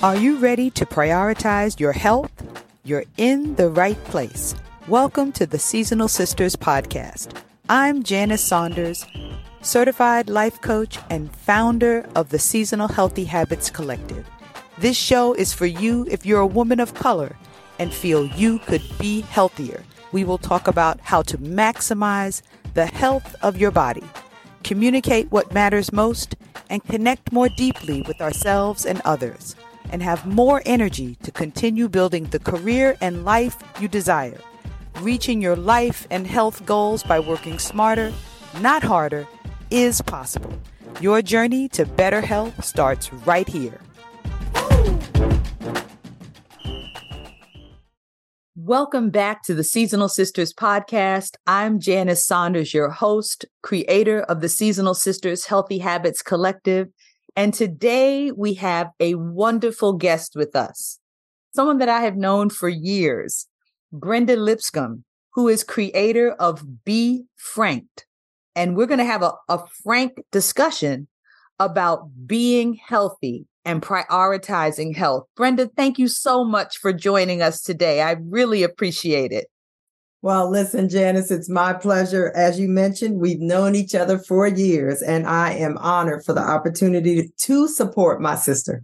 Are you ready to prioritize your health? You're in the right place. Welcome to the Seasonal Sisters podcast. I'm Janice Saunders, certified life coach and founder of the Seasonal Healthy Habits Collective. This show is for you if you're a woman of color and feel you could be healthier. We will talk about how to maximize the health of your body, communicate what matters most, and connect more deeply with ourselves and others and have more energy to continue building the career and life you desire. Reaching your life and health goals by working smarter, not harder, is possible. Your journey to better health starts right here. Welcome back to the Seasonal Sisters podcast. I'm Janice Saunders, your host, creator of the Seasonal Sisters Healthy Habits Collective and today we have a wonderful guest with us, someone that I have known for years, Brenda Lipscomb, who is creator of Be Franked. And we're going to have a, a frank discussion about being healthy and prioritizing health. Brenda, thank you so much for joining us today. I really appreciate it. Well, listen, Janice, it's my pleasure. As you mentioned, we've known each other for years, and I am honored for the opportunity to support my sister.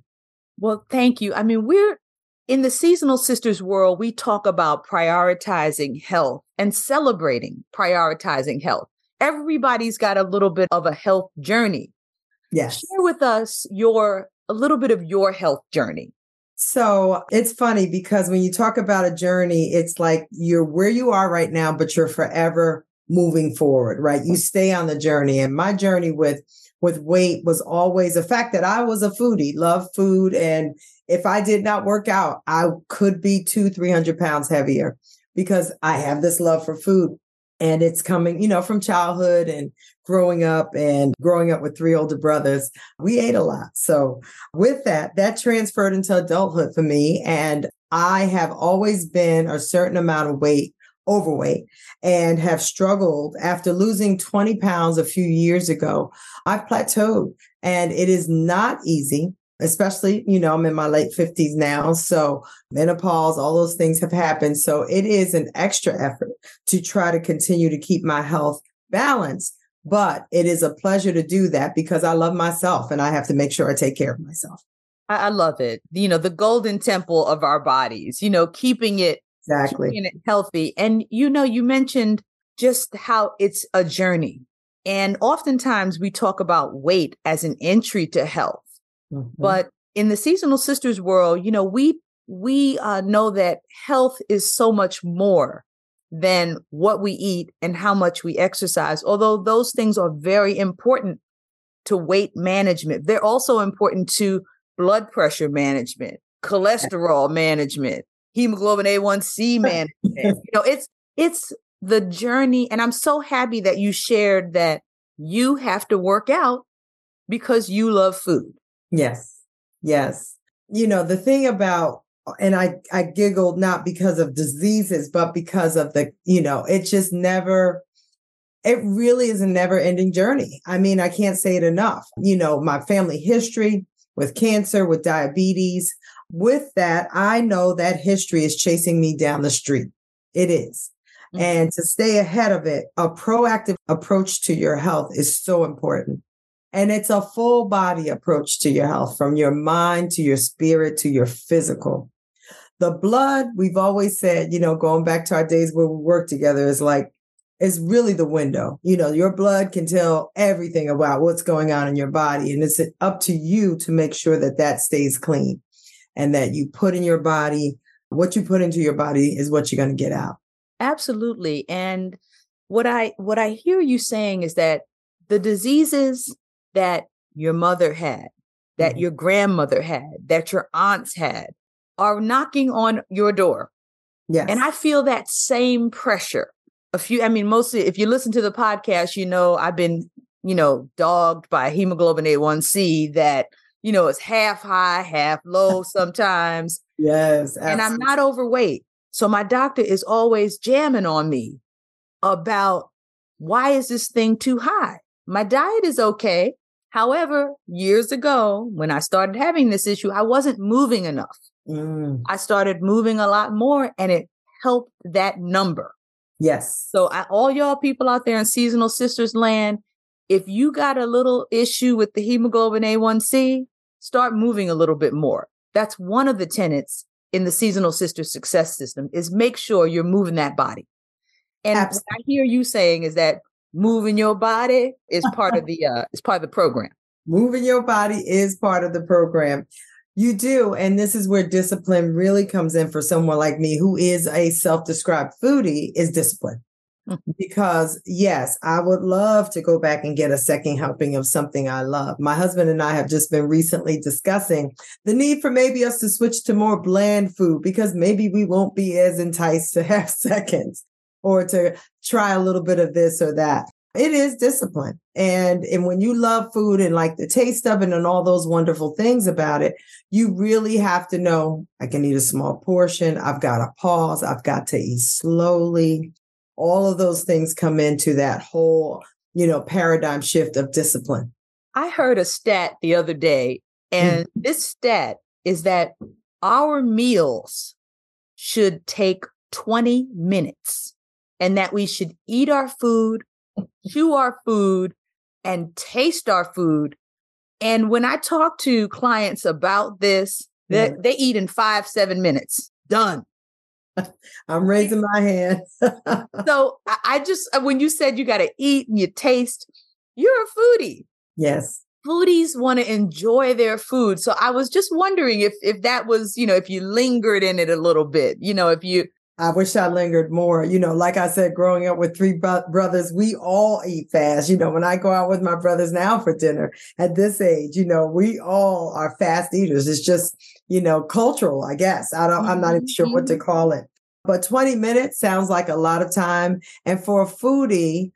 Well, thank you. I mean, we're in the seasonal sisters world, we talk about prioritizing health and celebrating prioritizing health. Everybody's got a little bit of a health journey. Yes. Share with us your a little bit of your health journey. So it's funny because when you talk about a journey, it's like you're where you are right now, but you're forever moving forward, right? You stay on the journey. And my journey with with weight was always the fact that I was a foodie, love food. And if I did not work out, I could be two, 300 pounds heavier because I have this love for food and it's coming you know from childhood and growing up and growing up with three older brothers we ate a lot so with that that transferred into adulthood for me and i have always been a certain amount of weight overweight and have struggled after losing 20 pounds a few years ago i've plateaued and it is not easy especially, you know, I'm in my late 50s now. So menopause, all those things have happened. So it is an extra effort to try to continue to keep my health balanced. But it is a pleasure to do that because I love myself and I have to make sure I take care of myself. I, love it. You know, the golden temple of our bodies, you know, keeping it exactly keeping it healthy. And you know, you mentioned just how it's a journey. And oftentimes we talk about weight as an entry to health. Mm-hmm. But in the seasonal sisters world, you know, we we uh, know that health is so much more than what we eat and how much we exercise. Although those things are very important to weight management, they're also important to blood pressure management, cholesterol management, hemoglobin A1C management. you know, it's it's the journey and I'm so happy that you shared that you have to work out because you love food. Yes. Yes. You know, the thing about and I I giggled not because of diseases, but because of the, you know, it just never it really is a never ending journey. I mean, I can't say it enough. You know, my family history with cancer, with diabetes, with that, I know that history is chasing me down the street. It is. Mm-hmm. And to stay ahead of it, a proactive approach to your health is so important. And it's a full body approach to your health from your mind to your spirit to your physical. The blood, we've always said, you know, going back to our days where we work together, is like, is really the window. You know, your blood can tell everything about what's going on in your body. And it's up to you to make sure that that stays clean and that you put in your body what you put into your body is what you're going to get out. Absolutely. And what I what I hear you saying is that the diseases that your mother had, that mm-hmm. your grandmother had, that your aunts had are knocking on your door. Yes. And I feel that same pressure. A few, I mean, mostly if you listen to the podcast, you know, I've been, you know, dogged by hemoglobin A1C that, you know, is half high, half low sometimes. yes. Absolutely. And I'm not overweight. So my doctor is always jamming on me about why is this thing too high? My diet is okay. However, years ago, when I started having this issue, I wasn't moving enough. Mm. I started moving a lot more and it helped that number. Yes. So, I, all y'all people out there in seasonal sisters land, if you got a little issue with the hemoglobin A1C, start moving a little bit more. That's one of the tenets in the seasonal sisters success system is make sure you're moving that body. And what I hear you saying is that moving your body is part of the uh is part of the program. Moving your body is part of the program. You do. And this is where discipline really comes in for someone like me who is a self-described foodie is discipline. Mm-hmm. because yes, I would love to go back and get a second helping of something I love. My husband and I have just been recently discussing the need for maybe us to switch to more bland food because maybe we won't be as enticed to have seconds or to try a little bit of this or that. It is discipline. And, and when you love food and like the taste of it and all those wonderful things about it, you really have to know I can eat a small portion. I've got to pause. I've got to eat slowly all of those things come into that whole, you know, paradigm shift of discipline. I heard a stat the other day, and mm. this stat is that our meals should take 20 minutes and that we should eat our food, chew our food, and taste our food. And when I talk to clients about this, they, they eat in five, seven minutes. Done. I'm raising my hand. so I just, uh, when you said you got to eat and you taste, you're a foodie. Yes. Foodies want to enjoy their food. So I was just wondering if if that was, you know, if you lingered in it a little bit, you know, if you I wish I lingered more. You know, like I said, growing up with three bro- brothers, we all eat fast. You know, when I go out with my brothers now for dinner at this age, you know, we all are fast eaters. It's just, you know, cultural, I guess. I don't, I'm not even sure what to mm-hmm. call it. But 20 minutes sounds like a lot of time. And for a foodie,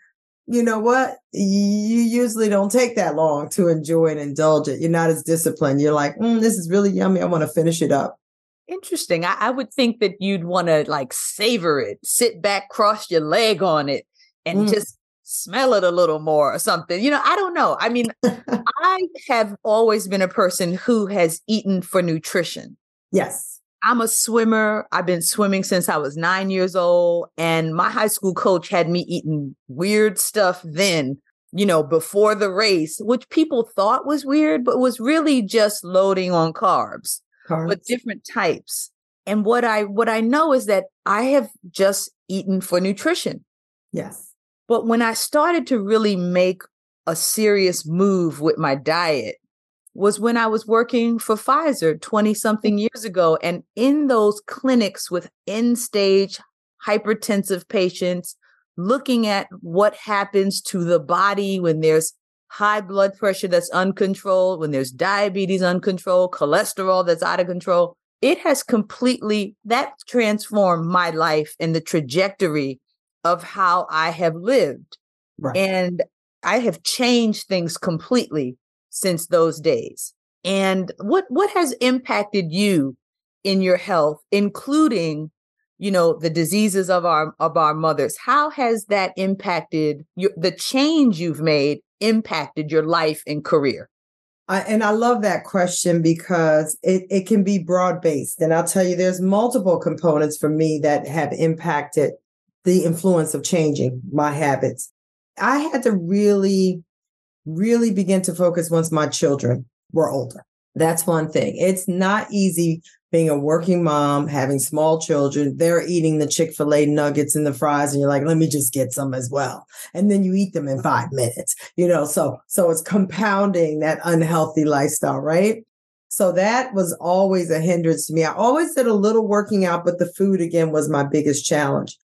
you know what? You usually don't take that long to enjoy and indulge it. You're not as disciplined. You're like, mm, this is really yummy. I want to finish it up. Interesting. I, I would think that you'd want to like savor it, sit back, cross your leg on it, and mm. just smell it a little more or something. You know, I don't know. I mean, I have always been a person who has eaten for nutrition. Yes. I'm a swimmer. I've been swimming since I was nine years old. And my high school coach had me eating weird stuff then, you know, before the race, which people thought was weird, but was really just loading on carbs carbs. but different types. And what I what I know is that I have just eaten for nutrition. Yes. But when I started to really make a serious move with my diet was when I was working for Pfizer 20 something years ago. And in those clinics with end stage hypertensive patients, looking at what happens to the body when there's high blood pressure that's uncontrolled, when there's diabetes uncontrolled, cholesterol that's out of control. It has completely that transformed my life and the trajectory of how I have lived. Right. And I have changed things completely since those days. And what what has impacted you in your health, including you know the diseases of our of our mothers how has that impacted your, the change you've made impacted your life and career? I, and I love that question because it, it can be broad based. And I'll tell you, there's multiple components for me that have impacted the influence of changing my habits. I had to really, really begin to focus once my children were older. That's one thing. It's not easy being a working mom, having small children, they're eating the Chick fil A nuggets and the fries, and you're like, let me just get some as well. And then you eat them in five minutes, you know, so, so it's compounding that unhealthy lifestyle, right? So that was always a hindrance to me. I always did a little working out, but the food again was my biggest challenge.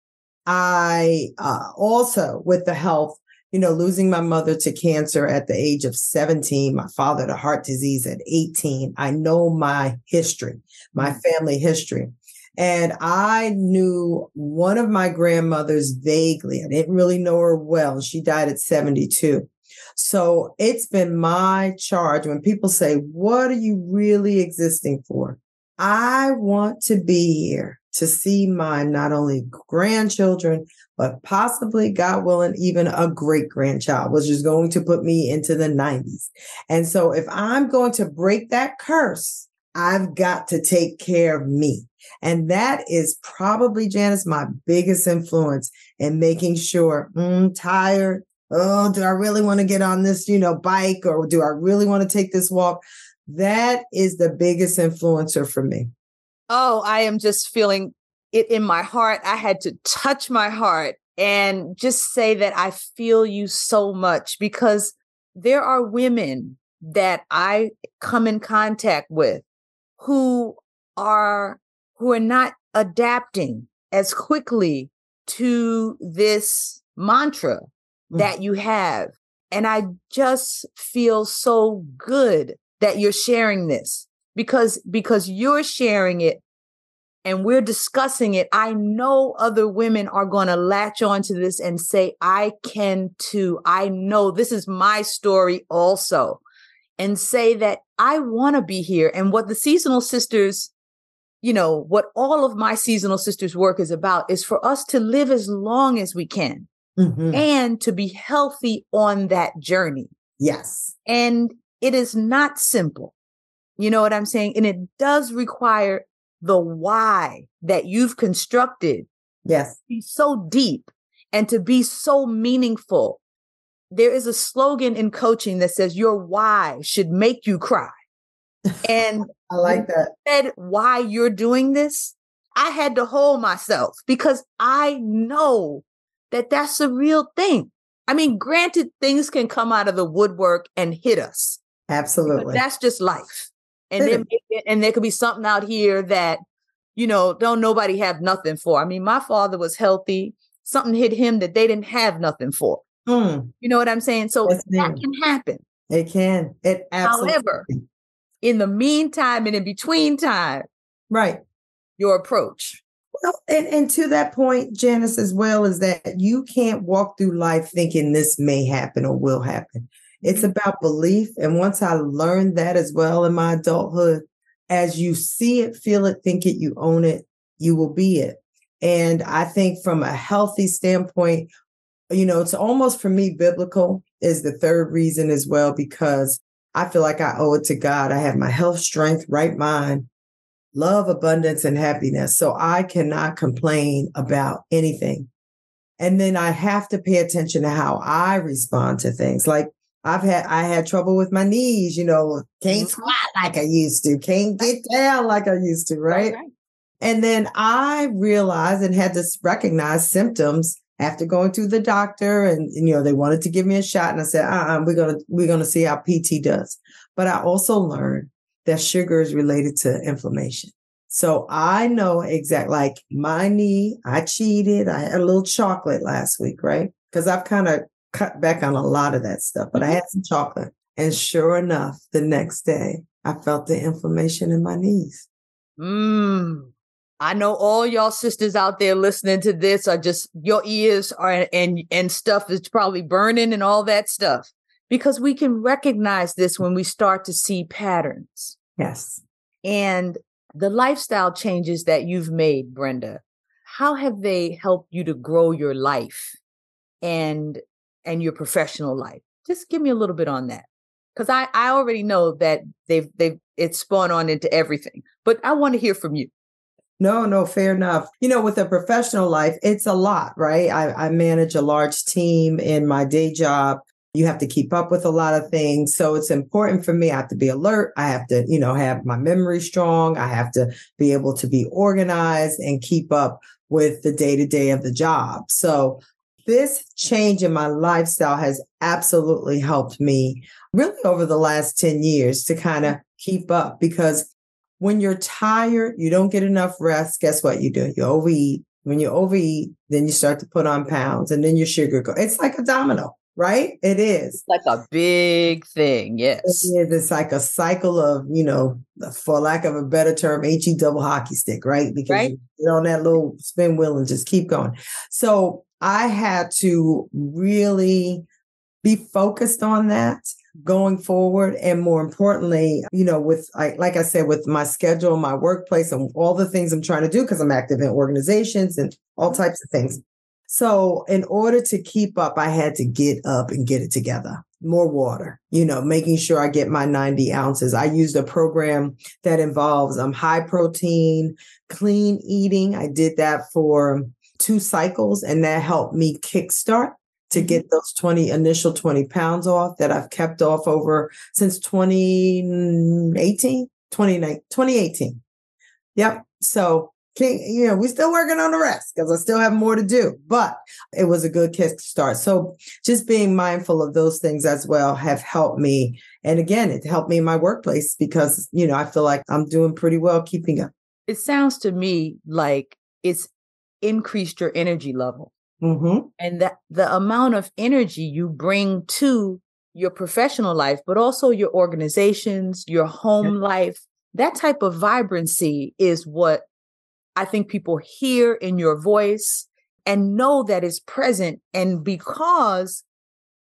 I uh, also, with the health, you know, losing my mother to cancer at the age of 17, my father to heart disease at 18. I know my history, my mm. family history. And I knew one of my grandmothers vaguely. I didn't really know her well. She died at 72. So it's been my charge when people say, What are you really existing for? I want to be here to see my not only grandchildren, but possibly, God willing, even a great grandchild, which is going to put me into the 90s. And so if I'm going to break that curse, I've got to take care of me. And that is probably, Janice, my biggest influence in making sure I'm mm, tired. Oh, do I really want to get on this, you know, bike or do I really want to take this walk? That is the biggest influencer for me. Oh, I am just feeling it in my heart. I had to touch my heart and just say that I feel you so much because there are women that I come in contact with who are who are not adapting as quickly to this mantra mm. that you have and I just feel so good that you're sharing this because because you're sharing it and we're discussing it i know other women are going to latch onto this and say i can too i know this is my story also and say that i want to be here and what the seasonal sisters you know what all of my seasonal sisters work is about is for us to live as long as we can mm-hmm. and to be healthy on that journey yes and it is not simple. You know what I'm saying? And it does require the why that you've constructed. Yes. Be so deep and to be so meaningful. There is a slogan in coaching that says your why should make you cry. And I like that. Said why you're doing this. I had to hold myself because I know that that's a real thing. I mean, granted, things can come out of the woodwork and hit us. Absolutely. But that's just life. And then and there could be something out here that, you know, don't nobody have nothing for. I mean, my father was healthy. Something hit him that they didn't have nothing for. Mm. You know what I'm saying? So yes, that can happen. It can. It absolutely. However, in the meantime and in between time, right, your approach. Well, and, and to that point, Janice, as well, is that you can't walk through life thinking this may happen or will happen. It's mm-hmm. about belief. And once I learned that as well in my adulthood, as you see it, feel it, think it, you own it, you will be it. And I think from a healthy standpoint, you know, it's almost for me biblical is the third reason as well, because I feel like I owe it to God. I have my health, strength, right mind, love, abundance, and happiness. So I cannot complain about anything. And then I have to pay attention to how I respond to things. Like I've had I had trouble with my knees, you know, can't mm-hmm. squat like I used to, can't get down like I used to, right? And then I realized and had to recognize symptoms after going to the doctor and, and, you know they wanted to give me a shot and I said, uh-uh, we're gonna we're gonna see how PT does. But I also learned that sugar is related to inflammation. So I know exact like my knee, I cheated. I had a little chocolate last week, right? Because I've kind of cut back on a lot of that stuff, but I had some chocolate. And sure enough, the next day, I felt the inflammation in my knees. Mm. I know all y'all sisters out there listening to this are just your ears are and and stuff is probably burning and all that stuff because we can recognize this when we start to see patterns. Yes. And the lifestyle changes that you've made, Brenda, how have they helped you to grow your life and and your professional life. Just give me a little bit on that. Cuz I I already know that they've they've it's spun on into everything. But I want to hear from you. No, no, fair enough. You know, with a professional life, it's a lot, right? I, I manage a large team in my day job. You have to keep up with a lot of things. So it's important for me. I have to be alert. I have to, you know, have my memory strong. I have to be able to be organized and keep up with the day to day of the job. So this change in my lifestyle has absolutely helped me really over the last 10 years to kind of keep up because when you're tired, you don't get enough rest. Guess what you do? You overeat. When you overeat, then you start to put on pounds and then your sugar goes. It's like a domino, right? It is. It's like a big thing. Yes. It is. It's like a cycle of, you know, for lack of a better term, HE double hockey stick, right? Because right? you get on that little spin wheel and just keep going. So I had to really be focused on that going forward. And more importantly you know with I, like i said with my schedule my workplace and all the things i'm trying to do because i'm active in organizations and all types of things. So in order to keep up i had to get up and get it together. More water you know making sure i get my 90 ounces. I used a program that involves um, high protein clean eating. I did that for two cycles and that helped me kickstart to mm-hmm. get those 20 initial 20 pounds off that I've kept off over since 2018, 2018. Yep. So, you know, we're still working on the rest because I still have more to do, but it was a good kick start. So just being mindful of those things as well have helped me. And again, it helped me in my workplace because, you know, I feel like I'm doing pretty well keeping up. It sounds to me like it's increased your energy level Mm-hmm. And that the amount of energy you bring to your professional life, but also your organizations, your home life, that type of vibrancy is what I think people hear in your voice and know that is present. And because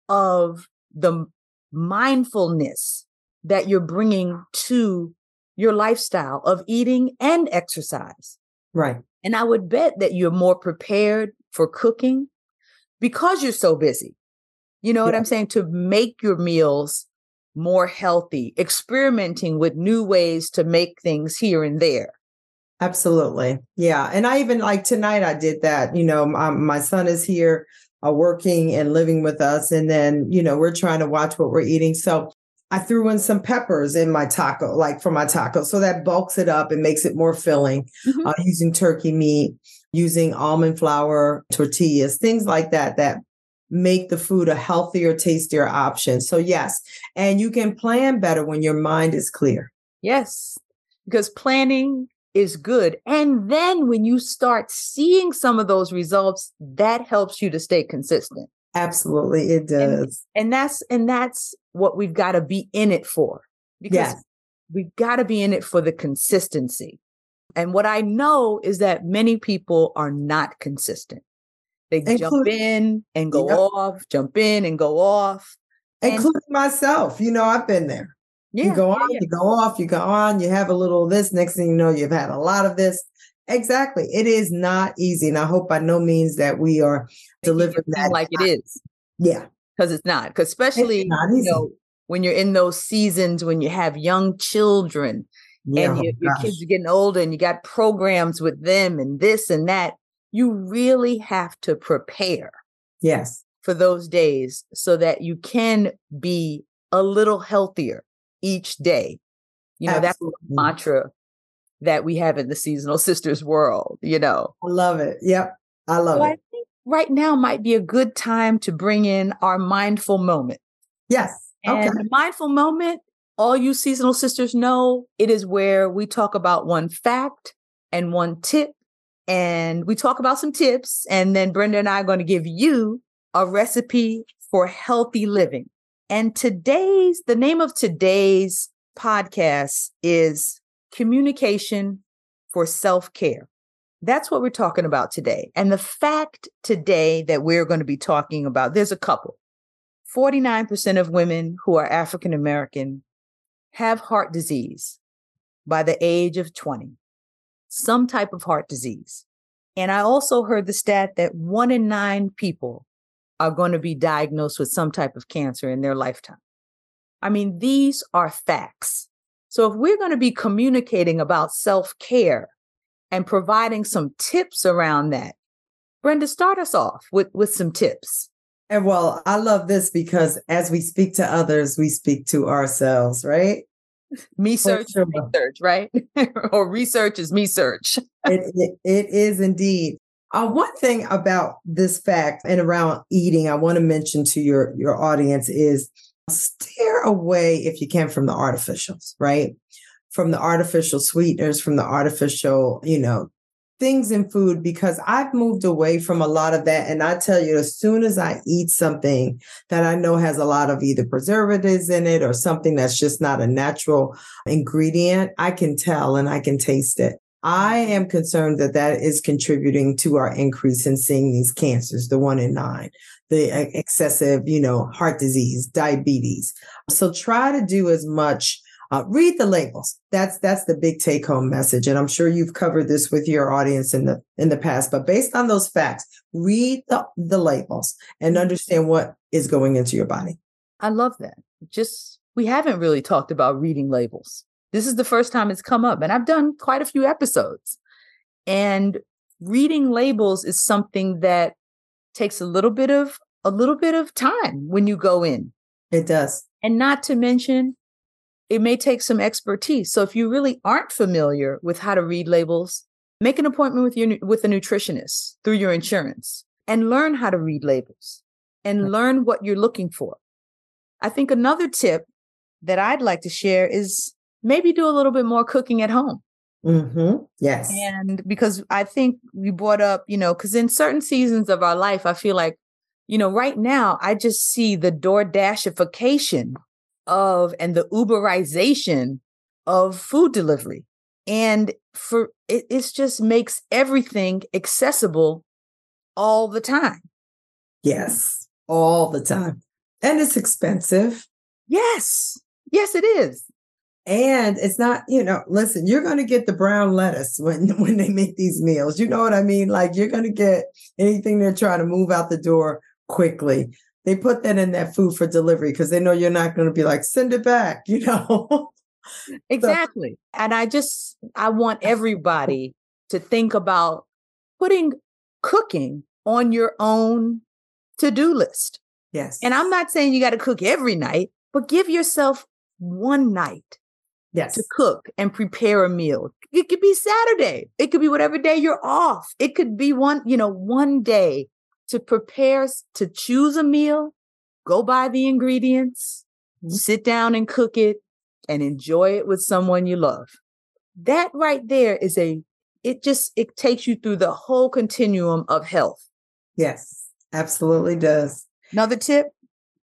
of the mindfulness that you're bringing to your lifestyle of eating and exercise. Right. And I would bet that you're more prepared for cooking because you're so busy. You know yeah. what I'm saying? To make your meals more healthy, experimenting with new ways to make things here and there. Absolutely. Yeah. And I even like tonight, I did that. You know, my, my son is here uh, working and living with us. And then, you know, we're trying to watch what we're eating. So I threw in some peppers in my taco, like for my taco. So that bulks it up and makes it more filling mm-hmm. uh, using turkey meat using almond flour tortillas, things like that, that make the food a healthier, tastier option. So, yes, and you can plan better when your mind is clear. Yes, because planning is good. And then when you start seeing some of those results, that helps you to stay consistent. Absolutely, it does. And, and that's and that's what we've got to be in it for. Because yes. we've got to be in it for the consistency. And what I know is that many people are not consistent. They jump in and go off, jump in and go off. Including and, myself. You know, I've been there. Yeah, you go on, yeah. you go off, you go on, you have a little of this. Next thing you know, you've had a lot of this. Exactly. It is not easy. And I hope by no means that we are delivering that like it is. Yeah. Because it's not. Because especially you know, when you're in those seasons when you have young children yeah, and your, your kids are getting older and you got programs with them and this and that you really have to prepare yes for those days so that you can be a little healthier each day you know Absolutely. that's the mantra that we have in the seasonal sisters world you know i love it yep i love so it I think right now might be a good time to bring in our mindful moment yes okay. and the mindful moment all you seasonal sisters know it is where we talk about one fact and one tip. And we talk about some tips. And then Brenda and I are going to give you a recipe for healthy living. And today's, the name of today's podcast is Communication for Self Care. That's what we're talking about today. And the fact today that we're going to be talking about, there's a couple. 49% of women who are African American have heart disease by the age of 20, some type of heart disease. And I also heard the stat that one in nine people are going to be diagnosed with some type of cancer in their lifetime. I mean, these are facts. So if we're going to be communicating about self care and providing some tips around that, Brenda, start us off with, with some tips. And well, I love this because as we speak to others, we speak to ourselves, right? Me search, sure. research, right? or research is me search. it, it, it is indeed. Uh, one thing about this fact and around eating, I want to mention to your your audience is steer away if you can from the artificials, right? From the artificial sweeteners, from the artificial, you know, things in food because I've moved away from a lot of that. And I tell you, as soon as I eat something that I know has a lot of either preservatives in it or something that's just not a natural ingredient, I can tell and I can taste it. I am concerned that that is contributing to our increase in seeing these cancers, the one in nine, the uh, excessive, you know, heart disease, diabetes. So try to do as much. Uh, read the labels. That's that's the big take home message, and I'm sure you've covered this with your audience in the in the past. But based on those facts, read the the labels and understand what is going into your body. I love that. Just we haven't really talked about reading labels. This is the first time it's come up, and I've done quite a few episodes. And reading labels is something that takes a little bit of a little bit of time when you go in. It does. And not to mention it may take some expertise. So if you really aren't familiar with how to read labels, make an appointment with your with a nutritionist through your insurance and learn how to read labels and learn what you're looking for. I think another tip that I'd like to share is maybe do a little bit more cooking at home. Mm-hmm. Yes. And because I think we brought up, you know, because in certain seasons of our life, I feel like, you know, right now, I just see the DoorDashification of and the Uberization of food delivery. And for it, it just makes everything accessible all the time. Yes, all the time. And it's expensive. Yes. Yes, it is. And it's not, you know, listen, you're going to get the brown lettuce when when they make these meals. You know what I mean? Like you're going to get anything they're trying to move out the door quickly. They put that in that food for delivery because they know you're not going to be like send it back, you know. exactly. So. And I just I want everybody to think about putting cooking on your own to-do list. Yes. And I'm not saying you got to cook every night, but give yourself one night yes. to cook and prepare a meal. It could be Saturday. It could be whatever day you're off. It could be one, you know, one day to prepare to choose a meal, go buy the ingredients, mm-hmm. sit down and cook it and enjoy it with someone you love. That right there is a it just it takes you through the whole continuum of health. Yes, absolutely does. Another tip?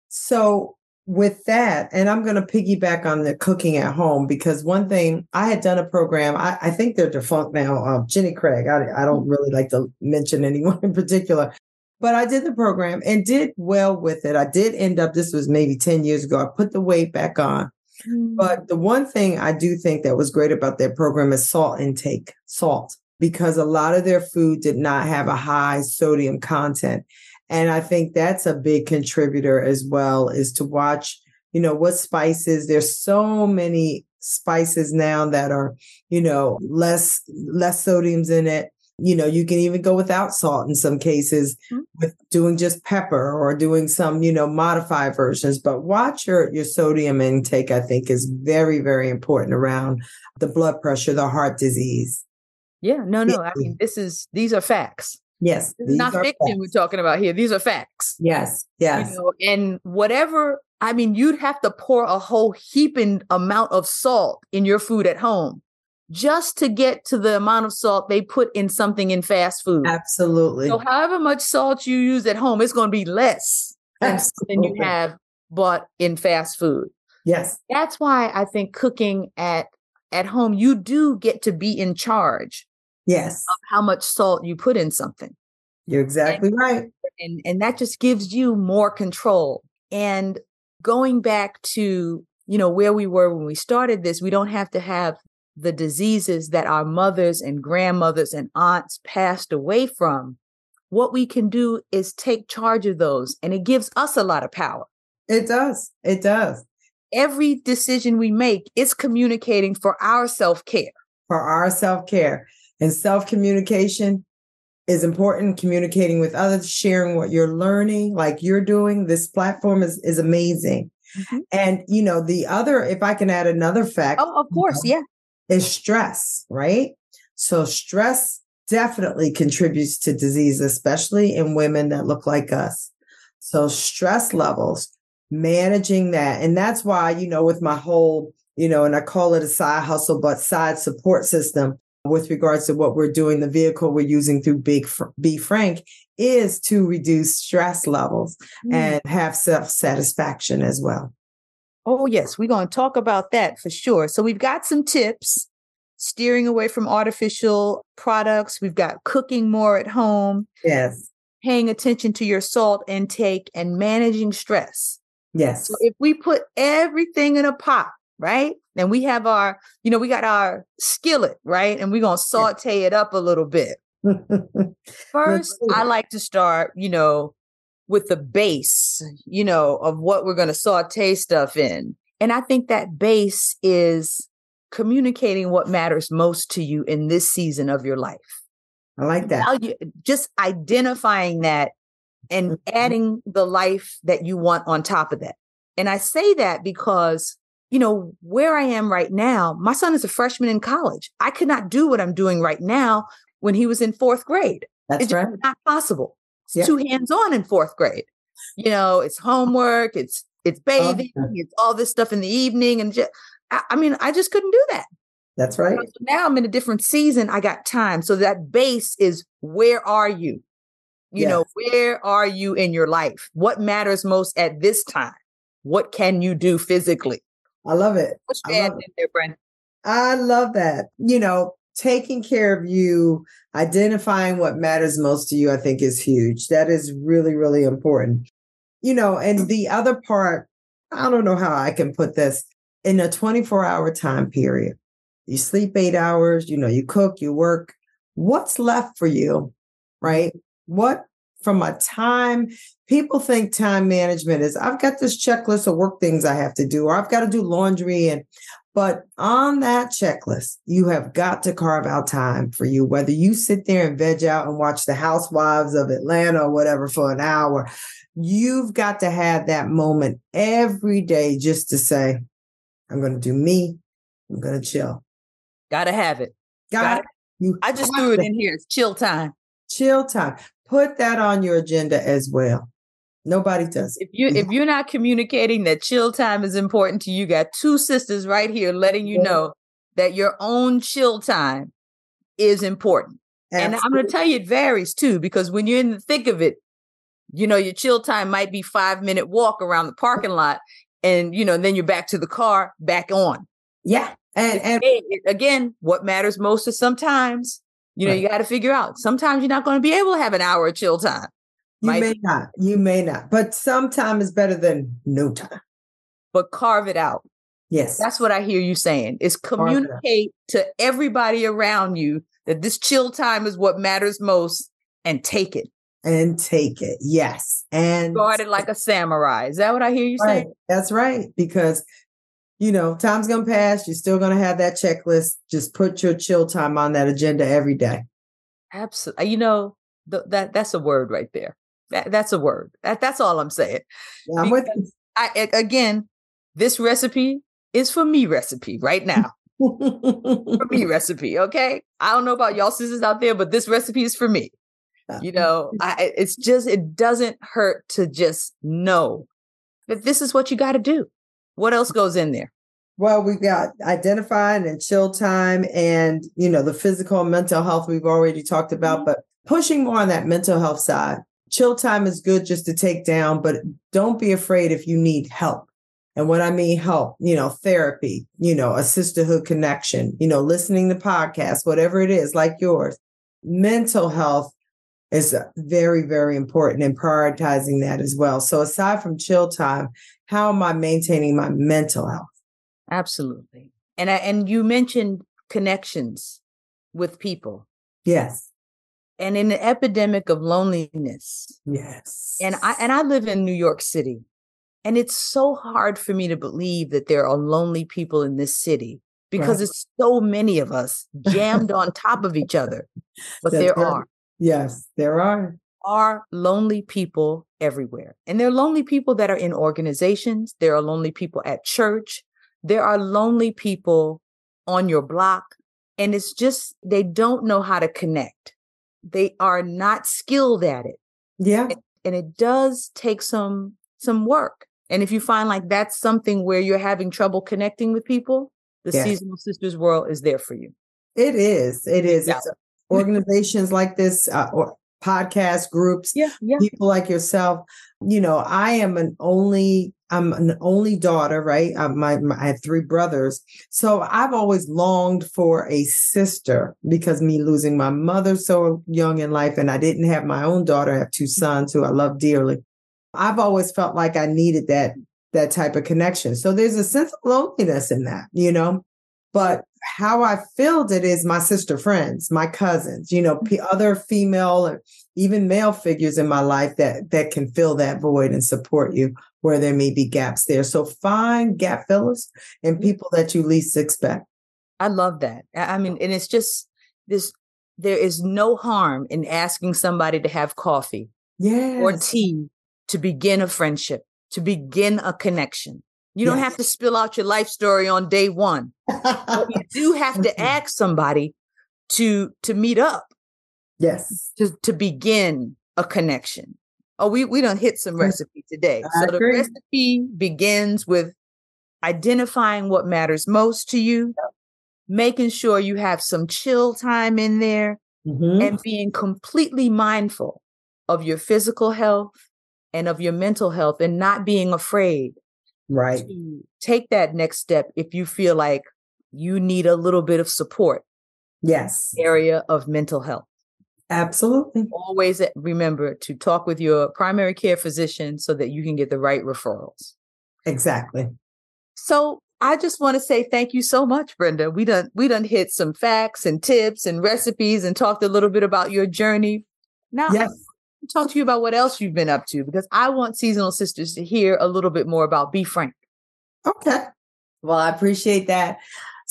So with that, and I'm going to piggyback on the cooking at home because one thing I had done a program, I, I think they're defunct now, um, Jenny Craig. I, I don't really like to mention anyone in particular, but I did the program and did well with it. I did end up, this was maybe 10 years ago, I put the weight back on. Mm. But the one thing I do think that was great about their program is salt intake, salt, because a lot of their food did not have a high sodium content. And I think that's a big contributor as well is to watch, you know, what spices. There's so many spices now that are, you know, less less sodiums in it. You know, you can even go without salt in some cases mm-hmm. with doing just pepper or doing some, you know, modified versions. But watch your your sodium intake, I think, is very, very important around the blood pressure, the heart disease. Yeah, no, no. I mean, this is these are facts. Yes. Is not fiction facts. we're talking about here. These are facts. Yes. Yes. You know, and whatever, I mean, you'd have to pour a whole heaping amount of salt in your food at home just to get to the amount of salt they put in something in fast food. Absolutely. So however much salt you use at home, it's going to be less than you have bought in fast food. Yes. That's why I think cooking at at home, you do get to be in charge Yes. Of how much salt you put in something. You're exactly and, right. And and that just gives you more control. And going back to, you know, where we were when we started this, we don't have to have the diseases that our mothers and grandmothers and aunts passed away from. What we can do is take charge of those, and it gives us a lot of power. It does. It does. Every decision we make is communicating for our self care. For our self care. And self communication is important. Communicating with others, sharing what you're learning, like you're doing. This platform is, is amazing. Mm-hmm. And, you know, the other, if I can add another fact. Oh, of course. You know, yeah. Is stress, right? So stress definitely contributes to disease, especially in women that look like us. So stress levels, managing that. And that's why, you know, with my whole, you know, and I call it a side hustle, but side support system, with regards to what we're doing, the vehicle we're using through Big Bee Frank is to reduce stress levels mm. and have self satisfaction as well. Oh, yes, we're going to talk about that for sure. So, we've got some tips. steering away from artificial products. We've got cooking more at home. Yes. Paying attention to your salt intake and managing stress. Yes. So if we put everything in a pot, right? And we have our, you know, we got our skillet, right? And we're going to saute it up a little bit. First, I like to start, you know, with the base, you know, of what we're going to saute stuff in. And I think that base is communicating what matters most to you in this season of your life. I like that. just identifying that and mm-hmm. adding the life that you want on top of that. And I say that because, you know, where I am right now, my son is a freshman in college. I could not do what I'm doing right now when he was in fourth grade. That's it's right. not possible. It's yeah. too hands on in fourth grade. You know, it's homework, it's it's oh, bathing, oh, it's all this stuff in the evening, and just, I, I mean, I just couldn't do that. That's right. So now I'm in a different season. I got time. So that base is where are you? You yes. know, where are you in your life? What matters most at this time? What can you do physically? I love it. What's I love, there, Brent? I love that. You know, taking care of you, identifying what matters most to you, I think is huge. That is really, really important. You know, and the other part, I don't know how I can put this in a 24 hour time period. You sleep eight hours, you know, you cook, you work. What's left for you, right? What from a time, people think time management is I've got this checklist of work things I have to do, or I've got to do laundry and but on that checklist, you have got to carve out time for you, whether you sit there and veg out and watch the Housewives of Atlanta or whatever for an hour. You've got to have that moment every day just to say, I'm going to do me. I'm going to chill. Gotta have it. Got, it. You I just threw it in here. It's chill time. Chill time. Put that on your agenda as well. Nobody does. If you if you're not communicating that chill time is important to you, you got two sisters right here letting you know that your own chill time is important. Absolutely. And I'm going to tell you it varies too because when you're in the thick of it, you know your chill time might be 5 minute walk around the parking lot and you know then you're back to the car, back on. Yeah. And, and again, what matters most is sometimes you know, right. you got to figure out. Sometimes you're not going to be able to have an hour of chill time. You may not. You may not. But some time is better than no time. But carve it out. Yes. That's what I hear you saying. Is communicate to everybody around you that this chill time is what matters most and take it. And take it. Yes. And guard it like a samurai. Is that what I hear you right. saying? That's right. Because you know, time's gonna pass. You're still gonna have that checklist. Just put your chill time on that agenda every day. Absolutely. You know, th- that that's a word right there. That, that's a word. That, that's all I'm saying. Yeah, I'm with you. I, again, this recipe is for me recipe right now. for me recipe. Okay. I don't know about y'all sisters out there, but this recipe is for me. You know, I, it's just, it doesn't hurt to just know that this is what you got to do. What else goes in there? Well, we've got identifying and chill time and, you know, the physical and mental health we've already talked about, mm-hmm. but pushing more on that mental health side. Chill time is good just to take down, but don't be afraid if you need help. And what I mean help, you know, therapy, you know, a sisterhood connection, you know, listening to podcasts, whatever it is like yours. Mental health is very, very important and prioritizing that as well. So aside from chill time, how am I maintaining my mental health? Absolutely. And I, and you mentioned connections with people. Yes. And in the epidemic of loneliness. Yes. And I and I live in New York City. And it's so hard for me to believe that there are lonely people in this city because right. it's so many of us jammed on top of each other. But there are. Yes, there are. Are lonely people everywhere. And there are lonely people that are in organizations. There are lonely people at church. There are lonely people on your block. And it's just, they don't know how to connect. They are not skilled at it. Yeah. And, and it does take some, some work. And if you find like that's something where you're having trouble connecting with people, the. Seasonal Sisters World is there for you. It is. It is. Yeah. It's organizations like this, uh, or podcast groups, yeah, yeah. people like yourself. You know, I am an only I'm an only daughter, right? I, my, my, I have three brothers. So I've always longed for a sister because me losing my mother so young in life, and I didn't have my own daughter. I have two sons who I love dearly. I've always felt like I needed that that type of connection. So there's a sense of loneliness in that, you know. But how I filled it is my sister friends, my cousins, you know, p- other female even male figures in my life that that can fill that void and support you where there may be gaps there. So find gap fillers and mm-hmm. people that you least expect. I love that. I mean, and it's just this there is no harm in asking somebody to have coffee yes. or tea to begin a friendship, to begin a connection. You don't have to spill out your life story on day one. but you do have to ask somebody to to meet up. Yes. To to begin a connection. Oh, we we don't hit some recipe today. I so agree. the recipe begins with identifying what matters most to you, making sure you have some chill time in there, mm-hmm. and being completely mindful of your physical health and of your mental health and not being afraid right to take that next step if you feel like you need a little bit of support yes area of mental health Absolutely. Always remember to talk with your primary care physician so that you can get the right referrals. Exactly. So I just want to say thank you so much, Brenda. We done we done hit some facts and tips and recipes and talked a little bit about your journey. Now yes. talk to you about what else you've been up to because I want seasonal sisters to hear a little bit more about Bee Frank. Okay. Well, I appreciate that.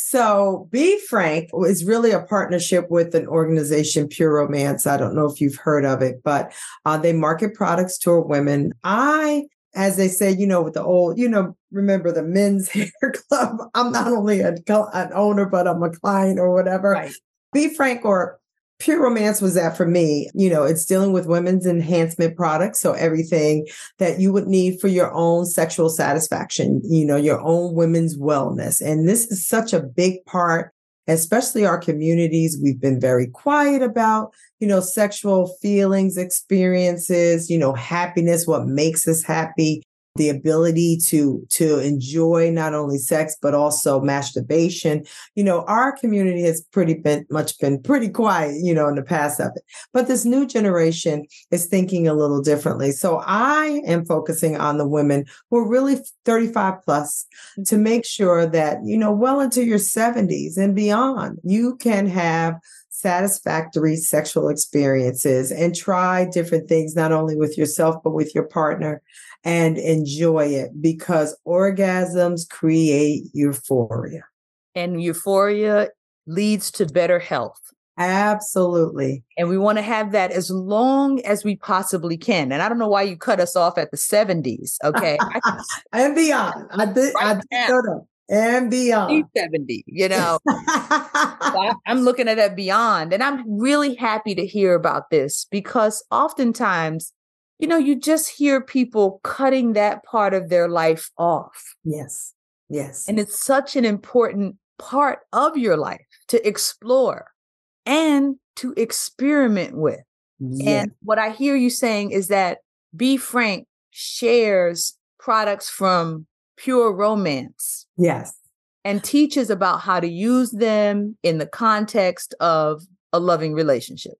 So, Bee Frank is really a partnership with an organization, Pure Romance. I don't know if you've heard of it, but uh, they market products to women. I, as they say, you know, with the old, you know, remember the men's hair club. I'm not only a, an owner, but I'm a client or whatever. Right. Bee Frank or Pure Romance was that for me. You know, it's dealing with women's enhancement products. So everything that you would need for your own sexual satisfaction, you know, your own women's wellness. And this is such a big part, especially our communities. We've been very quiet about, you know, sexual feelings, experiences, you know, happiness, what makes us happy the ability to to enjoy not only sex but also masturbation. You know our community has pretty been much been pretty quiet you know in the past of it. But this new generation is thinking a little differently. So i am focusing on the women who are really 35 plus mm-hmm. to make sure that you know well into your 70s and beyond you can have satisfactory sexual experiences and try different things not only with yourself but with your partner and enjoy it because orgasms create euphoria. And euphoria leads to better health. Absolutely. And we want to have that as long as we possibly can. And I don't know why you cut us off at the 70s. Okay. and beyond. I did, right I did and beyond 70 you know so I, i'm looking at that beyond and i'm really happy to hear about this because oftentimes you know, you just hear people cutting that part of their life off. Yes. Yes. And it's such an important part of your life to explore and to experiment with. Yes. And what I hear you saying is that Bee Frank shares products from Pure Romance. Yes. And teaches about how to use them in the context of a loving relationship.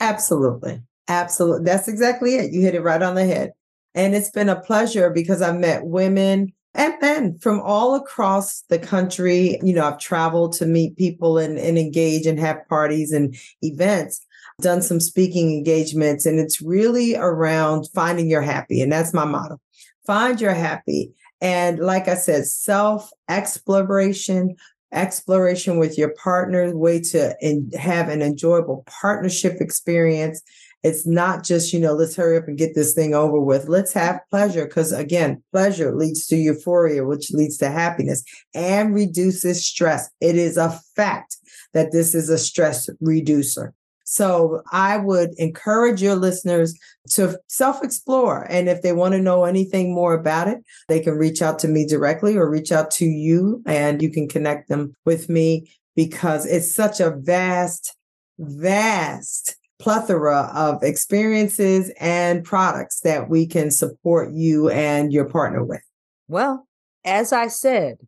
Absolutely. Absolutely. That's exactly it. You hit it right on the head. And it's been a pleasure because I've met women and men from all across the country. You know, I've traveled to meet people and, and engage and have parties and events, done some speaking engagements, and it's really around finding your happy. And that's my motto find your happy. And like I said, self exploration, exploration with your partner, way to in, have an enjoyable partnership experience it's not just, you know, let's hurry up and get this thing over with. Let's have pleasure because, again, pleasure leads to euphoria, which leads to happiness and reduces stress. It is a fact that this is a stress reducer. So I would encourage your listeners to self explore. And if they want to know anything more about it, they can reach out to me directly or reach out to you and you can connect them with me because it's such a vast, vast plethora of experiences and products that we can support you and your partner with. Well, as I said,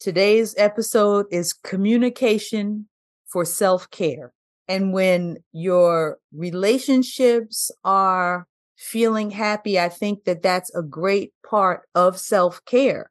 today's episode is communication for self care. And when your relationships are feeling happy, I think that that's a great part of self care.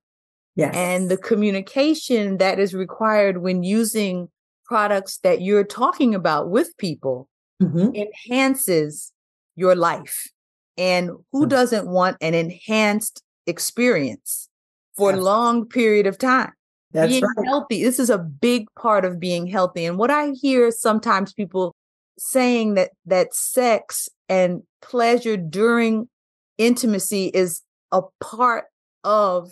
Yes. And the communication that is required when using products that you're talking about with people Mhm. enhances your life. And who Mm. doesn't want an enhanced experience for a long period of time? That's being right. healthy. This is a big part of being healthy. And what I hear sometimes people saying that that sex and pleasure during intimacy is a part of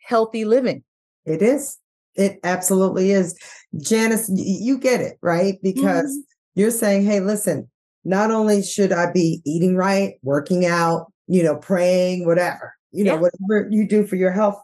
healthy living. It is. It absolutely is. Janice, you get it, right? Because Mhm. You're saying, hey, listen, not only should I be eating right, working out, you know, praying, whatever, you know, whatever you do for your health,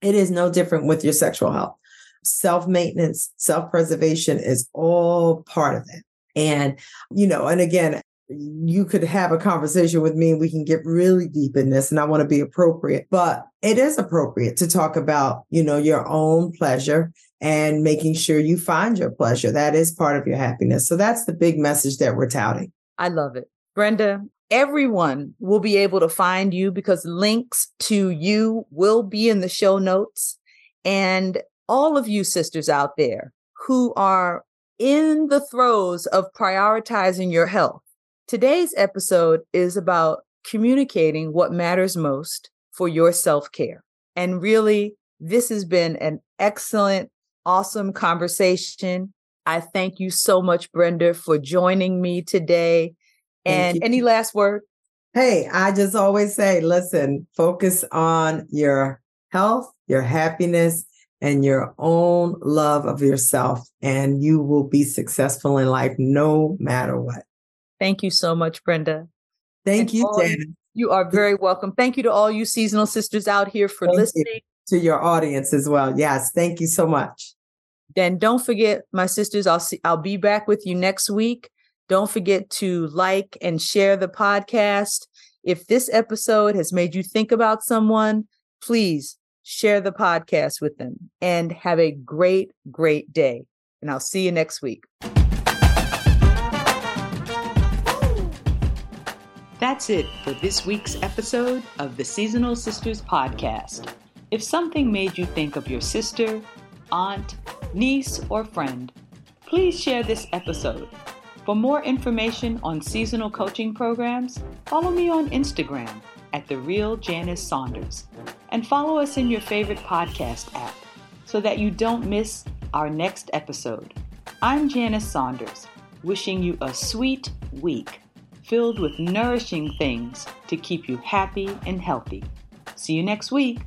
it is no different with your sexual health. Self maintenance, self preservation is all part of it. And, you know, and again, you could have a conversation with me and we can get really deep in this and I want to be appropriate, but it is appropriate to talk about, you know, your own pleasure and making sure you find your pleasure. That is part of your happiness. So that's the big message that we're touting. I love it. Brenda, everyone will be able to find you because links to you will be in the show notes. And all of you sisters out there who are in the throes of prioritizing your health, today's episode is about communicating what matters most for your self care. And really, this has been an excellent, awesome conversation. I thank you so much, Brenda, for joining me today. And any last word? Hey, I just always say, listen, focus on your health, your happiness, and your own love of yourself, and you will be successful in life no matter what. Thank you so much, Brenda. Thank And you, all- You are very welcome. Thank you to all you seasonal sisters out here for Thank you. Listening. to your audience as well. Yes, thank you so much. Then don't forget, my sisters, I'll see I'll be back with you next week. Don't forget to like and share the podcast. If this episode has made you think about someone, please share the podcast with them and have a great, great day. And I'll see you next week. That's it for this week's episode of the Seasonal Sisters Podcast. If something made you think of your sister, aunt, niece, or friend, please share this episode. For more information on seasonal coaching programs, follow me on Instagram at The Real Janice Saunders and follow us in your favorite podcast app so that you don't miss our next episode. I'm Janice Saunders, wishing you a sweet week filled with nourishing things to keep you happy and healthy. See you next week.